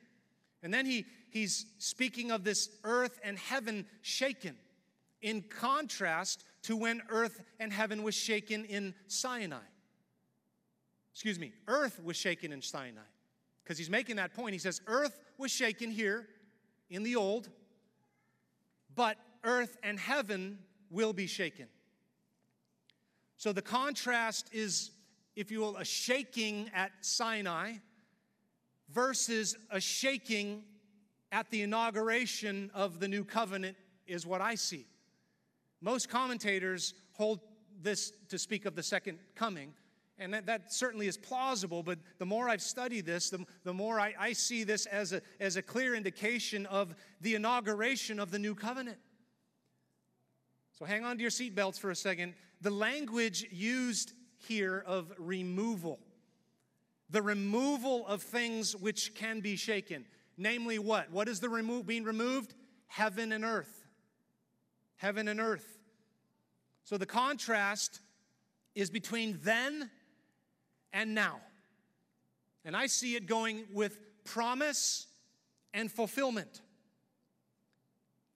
S1: And then he, he's speaking of this earth and heaven shaken in contrast to when earth and heaven was shaken in Sinai. Excuse me, earth was shaken in Sinai. Because he's making that point. He says, Earth was shaken here in the old, but earth and heaven will be shaken. So the contrast is if you will, a shaking at Sinai versus a shaking at the inauguration of the new covenant, is what I see. Most commentators hold this to speak of the second coming, and that, that certainly is plausible, but the more I've studied this, the, the more I, I see this as a, as a clear indication of the inauguration of the new covenant. So hang on to your seatbelts for a second. The language used here of removal. The removal of things which can be shaken. Namely, what? What is the remo- being removed? Heaven and earth. Heaven and earth. So the contrast is between then and now. And I see it going with promise and fulfillment.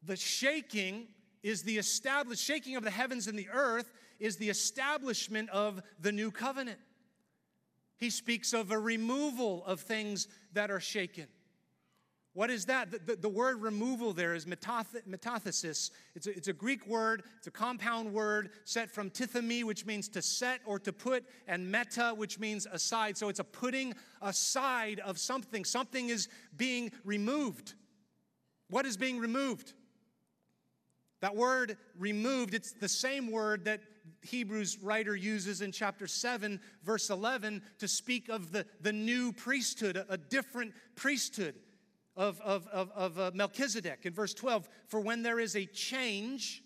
S1: The shaking is the established shaking of the heavens and the earth is the establishment of the new covenant. He speaks of a removal of things that are shaken. What is that? The, the, the word removal there is metath- metathesis. It's a, it's a, Greek word, it's a compound word set from tithemi, which means to set or to put, and meta, which means aside. So it's a putting aside of something. Something is being removed. What is being removed? That word removed, it's the same word that Hebrews writer uses in chapter 7, verse 11, to speak of the, the new priesthood, a, a different priesthood of, of, of, of uh, Melchizedek. In verse 12, for when there is a change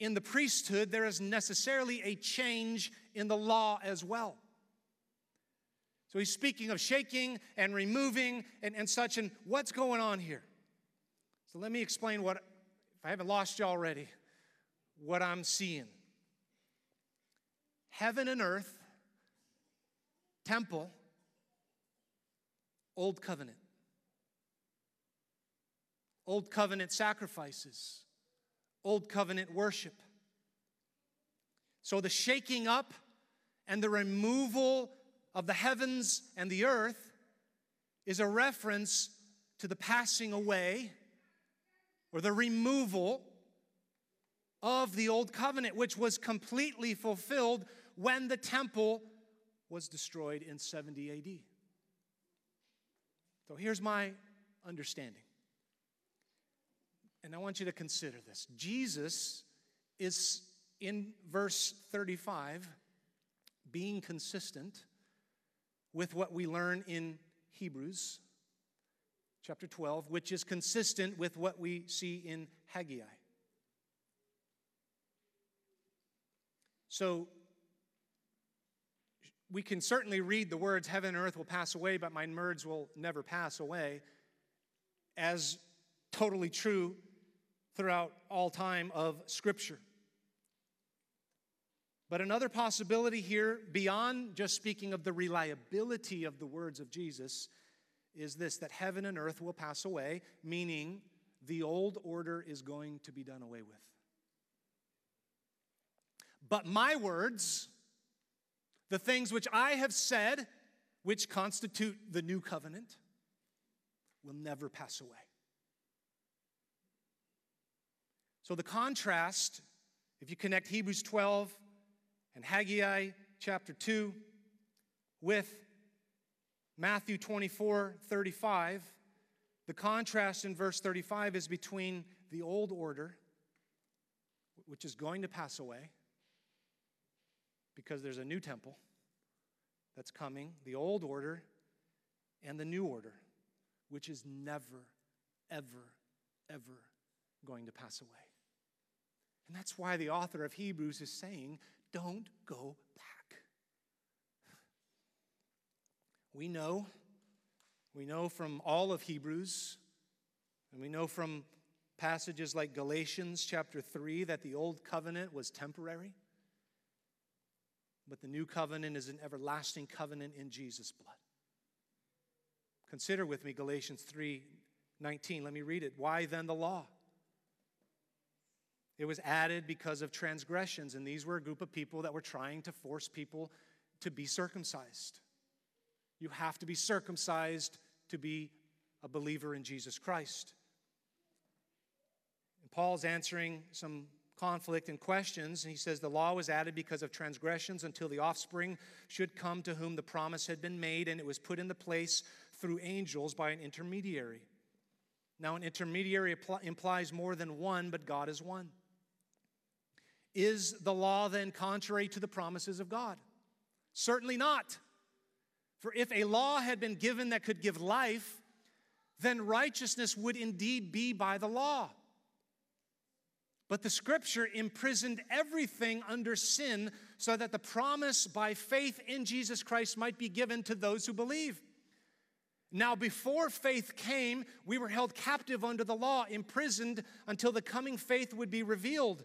S1: in the priesthood, there is necessarily a change in the law as well. So he's speaking of shaking and removing and, and such. And what's going on here? So let me explain what, if I haven't lost you already, what I'm seeing heaven and earth, temple, old covenant. Old covenant sacrifices, old covenant worship. So the shaking up and the removal of the heavens and the earth is a reference to the passing away or the removal of the old covenant, which was completely fulfilled when the temple was destroyed in 70 AD. So here's my understanding. And I want you to consider this. Jesus is in verse 35 being consistent with what we learn in Hebrews chapter 12, which is consistent with what we see in Haggai. So we can certainly read the words, Heaven and earth will pass away, but my words will never pass away, as totally true throughout all time of Scripture. But another possibility here, beyond just speaking of the reliability of the words of Jesus, is this that heaven and earth will pass away, meaning the old order is going to be done away with. But my words, the things which I have said, which constitute the new covenant, will never pass away. So the contrast, if you connect Hebrews 12 and Haggai chapter 2 with Matthew 24 35, the contrast in verse 35 is between the old order, which is going to pass away because there's a new temple that's coming, the old order, and the new order, which is never, ever, ever going to pass away. And that's why the author of Hebrews is saying, don't go back. We know, we know from all of Hebrews, and we know from passages like Galatians chapter 3 that the old covenant was temporary, but the new covenant is an everlasting covenant in Jesus' blood. Consider with me Galatians 3 19. Let me read it. Why then the law? It was added because of transgressions, and these were a group of people that were trying to force people to be circumcised. You have to be circumcised to be a believer in Jesus Christ. And Paul's answering some conflict and questions, and he says the law was added because of transgressions until the offspring should come to whom the promise had been made, and it was put into place through angels by an intermediary. Now, an intermediary implies more than one, but God is one. Is the law then contrary to the promises of God? Certainly not. For if a law had been given that could give life, then righteousness would indeed be by the law. But the scripture imprisoned everything under sin so that the promise by faith in Jesus Christ might be given to those who believe. Now, before faith came, we were held captive under the law, imprisoned until the coming faith would be revealed.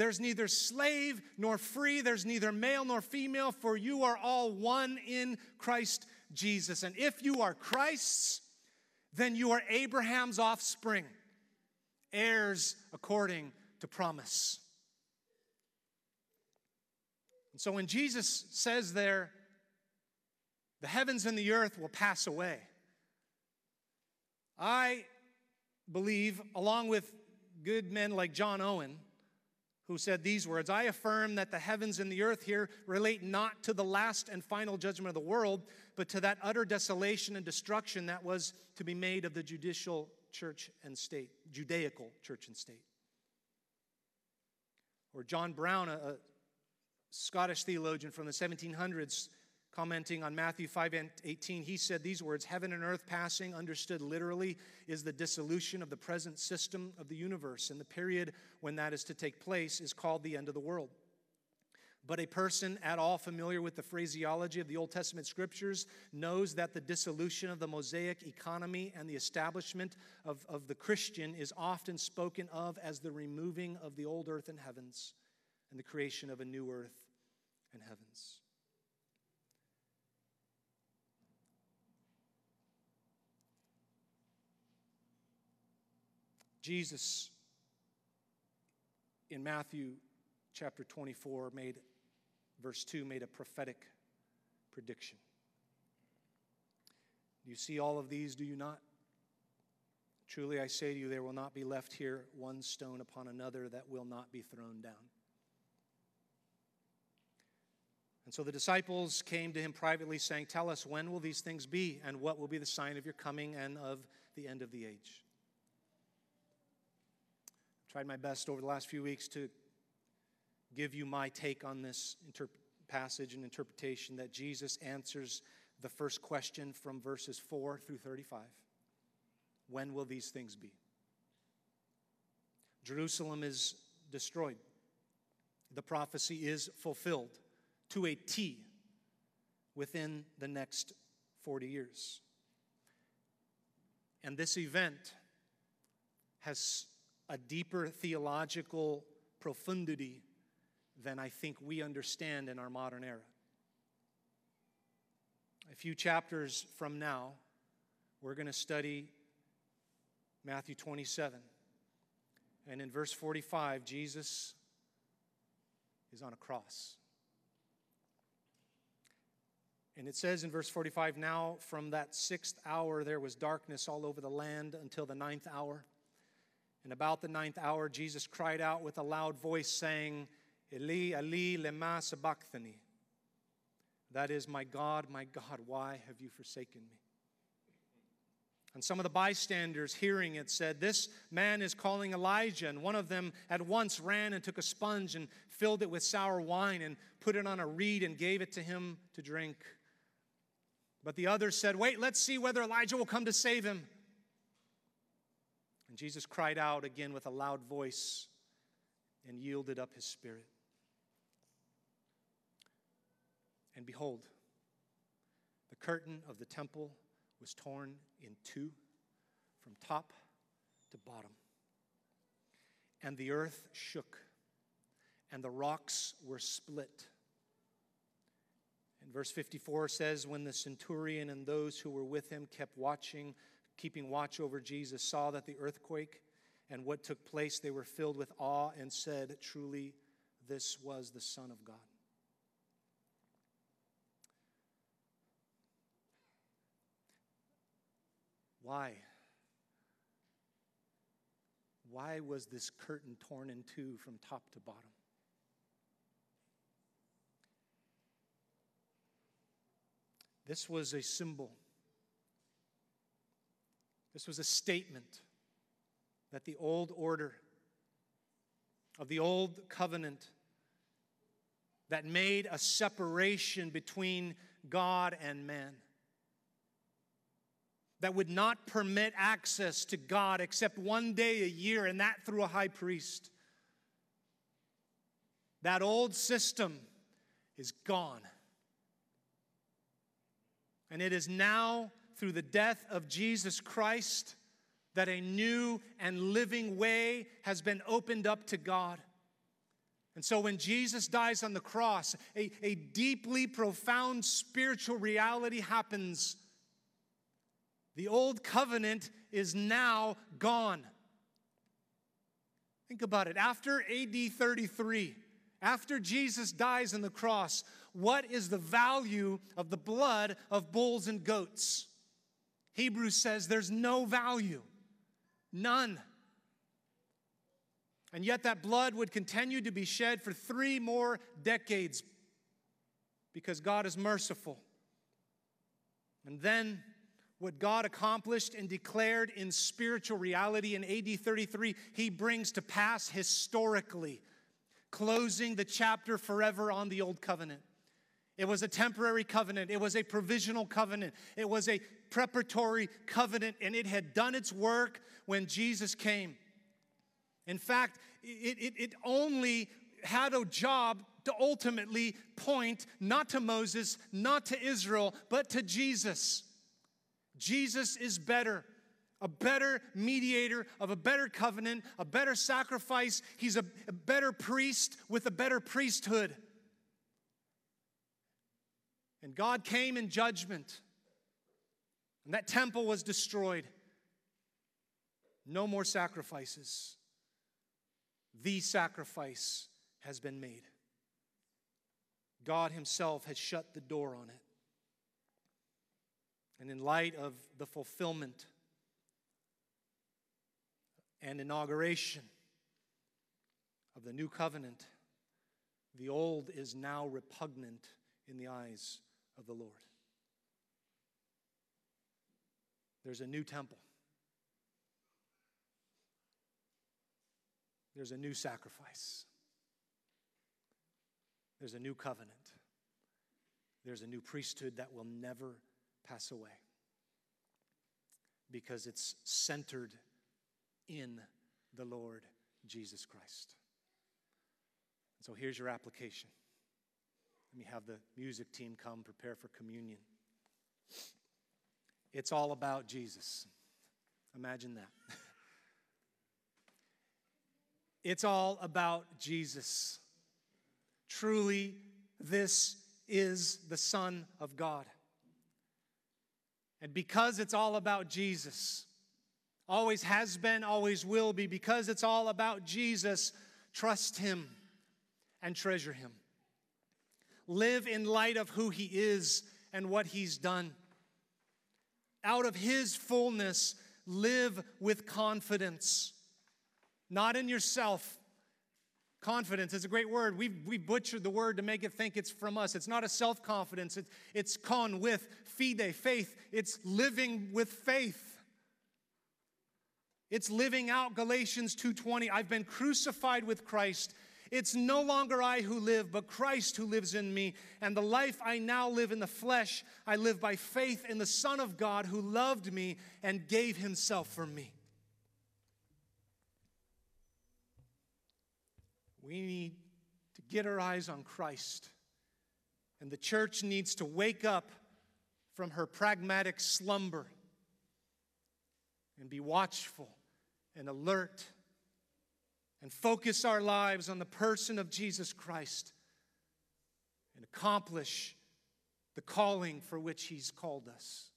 S1: there's neither slave nor free, there's neither male nor female, for you are all one in Christ Jesus. And if you are Christ's, then you are Abraham's offspring, heirs according to promise. And so when Jesus says there, the heavens and the earth will pass away, I believe, along with good men like John Owen, who said these words I affirm that the heavens and the earth here relate not to the last and final judgment of the world, but to that utter desolation and destruction that was to be made of the judicial church and state, Judaical church and state. Or John Brown, a, a Scottish theologian from the 1700s, Commenting on Matthew 5 and 18, he said these words Heaven and earth passing, understood literally, is the dissolution of the present system of the universe. And the period when that is to take place is called the end of the world. But a person at all familiar with the phraseology of the Old Testament scriptures knows that the dissolution of the Mosaic economy and the establishment of, of the Christian is often spoken of as the removing of the old earth and heavens and the creation of a new earth and heavens. Jesus in Matthew chapter 24 made verse 2 made a prophetic prediction. Do You see all of these, do you not? Truly I say to you, there will not be left here one stone upon another that will not be thrown down. And so the disciples came to him privately, saying, Tell us, when will these things be, and what will be the sign of your coming and of the end of the age? Tried my best over the last few weeks to give you my take on this passage and interpretation that Jesus answers the first question from verses 4 through 35. When will these things be? Jerusalem is destroyed. The prophecy is fulfilled to a T within the next 40 years. And this event has a deeper theological profundity than I think we understand in our modern era. A few chapters from now, we're going to study Matthew 27. And in verse 45, Jesus is on a cross. And it says in verse 45 Now from that sixth hour there was darkness all over the land until the ninth hour. And about the ninth hour, Jesus cried out with a loud voice, saying, Eli, Eli, lema sabachthani. That is, My God, my God, why have you forsaken me? And some of the bystanders hearing it said, This man is calling Elijah. And one of them at once ran and took a sponge and filled it with sour wine and put it on a reed and gave it to him to drink. But the others said, Wait, let's see whether Elijah will come to save him. And Jesus cried out again with a loud voice and yielded up his spirit. And behold, the curtain of the temple was torn in two from top to bottom. And the earth shook, and the rocks were split. And verse 54 says, When the centurion and those who were with him kept watching, keeping watch over Jesus, saw that the earthquake and what took place, they were filled with awe and said, Truly, this was the Son of God. Why? Why was this curtain torn in two from top to bottom? This was a symbol. This was a statement that the old order of the old covenant that made a separation between God and man that would not permit access to God except one day a year, and that through a high priest. That old system is gone. And it is now through the death of Jesus Christ that a new and living way has been opened up to God. And so when Jesus dies on the cross, a, a deeply profound spiritual reality happens the old covenant is now gone. Think about it. After AD 33, after Jesus dies on the cross, what is the value of the blood of bulls and goats? Hebrews says there's no value, none. And yet, that blood would continue to be shed for three more decades because God is merciful. And then what God accomplished and declared in spiritual reality in AD 33, he brings to pass historically, closing the chapter forever on the old covenant. It was a temporary covenant, it was a provisional covenant, it was a preparatory covenant, and it had done its work when Jesus came. In fact, it, it, it only had a job to ultimately point not to Moses, not to Israel, but to Jesus. Jesus is better, a better mediator of a better covenant, a better sacrifice. He's a, a better priest with a better priesthood. And God came in judgment, and that temple was destroyed. No more sacrifices. The sacrifice has been made. God Himself has shut the door on it. And in light of the fulfillment and inauguration of the new covenant, the old is now repugnant in the eyes of the Lord. There's a new temple. There's a new sacrifice. There's a new covenant. There's a new priesthood that will never pass away because it's centered in the Lord Jesus Christ. So here's your application. Let me have the music team come prepare for communion. It's all about Jesus. Imagine that. it's all about Jesus. Truly, this is the Son of God. And because it's all about Jesus, always has been, always will be, because it's all about Jesus, trust Him and treasure Him. Live in light of who He is and what He's done. Out of His fullness, live with confidence, not in yourself. Confidence is a great word. We've, we butchered the word to make it think it's from us. It's not a self confidence, it's, it's con with, fide, faith. It's living with faith. It's living out Galatians 2:20. I've been crucified with Christ it's no longer I who live, but Christ who lives in me. And the life I now live in the flesh, I live by faith in the Son of God who loved me and gave himself for me. We need to get our eyes on Christ. And the church needs to wake up from her pragmatic slumber and be watchful and alert and focus our lives on the person of Jesus Christ and accomplish the calling for which He's called us.